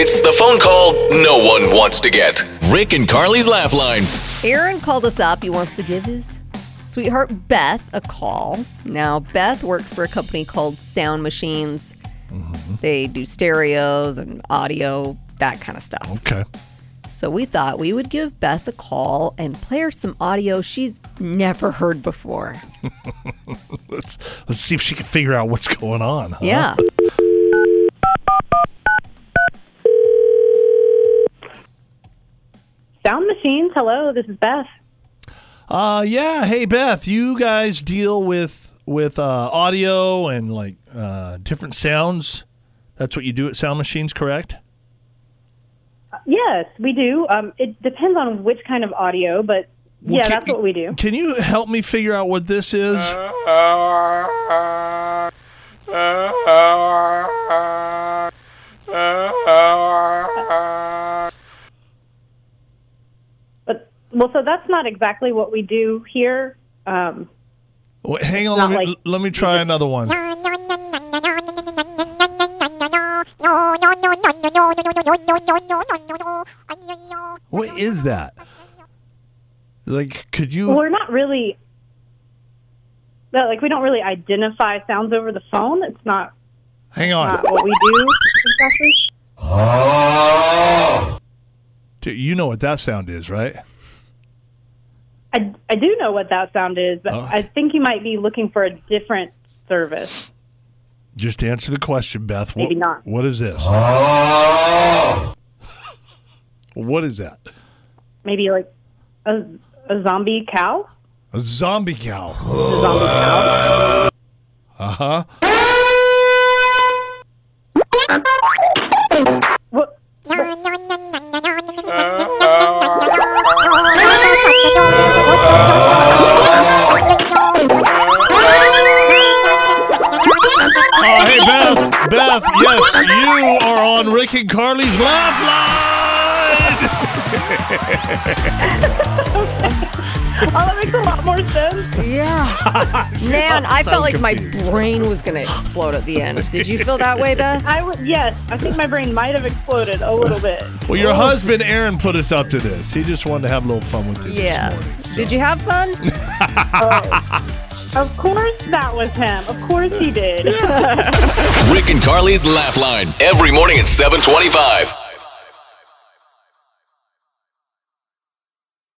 It's the phone call no one wants to get. Rick and Carly's Laugh Line. Aaron called us up. He wants to give his sweetheart Beth a call. Now, Beth works for a company called Sound Machines. Mm-hmm. They do stereos and audio, that kind of stuff. Okay. So we thought we would give Beth a call and play her some audio she's never heard before. Let's let's see if she can figure out what's going on. huh? Yeah. Sound machines. Hello, this is Beth. Uh yeah. Hey Beth, you guys deal with with uh, audio and like uh, different sounds. That's what you do at Sound Machines, correct? Yes, we do. Um, it depends on which kind of audio, but yeah, can- that's what we do. Can you help me figure out what this is? well, so that's not exactly what we do here. Um, Wait, hang on, let me, like- let me try another one. What is that? Like, could you? we're not really. Like we don't really identify sounds over the phone. It's not, Hang on. not what we do exactly. Dude, You know what that sound is, right? I, I do know what that sound is, but Oh. I think you might be looking for a different service. Just answer the question, Beth. Maybe what, not. What is this? what is that? Maybe like a, a zombie cow. A zombie cow. A zombie cow. Uh huh. Beth. Beth, yes, you are on Rick and Carly's Laugh Line. Oh, that makes a lot more sense. Yeah. Man, I felt like my brain was going to explode at the end. Did you feel that way, Beth? I would yes. I think my brain might have exploded a little bit. Well, your husband Aaron put us up to this. He just wanted to have a little fun with you. this Yes. morning, so. Did you have fun? Oh. Of course that was him. Of course he did. Rick and Carly's Laugh Line. Every morning at 725.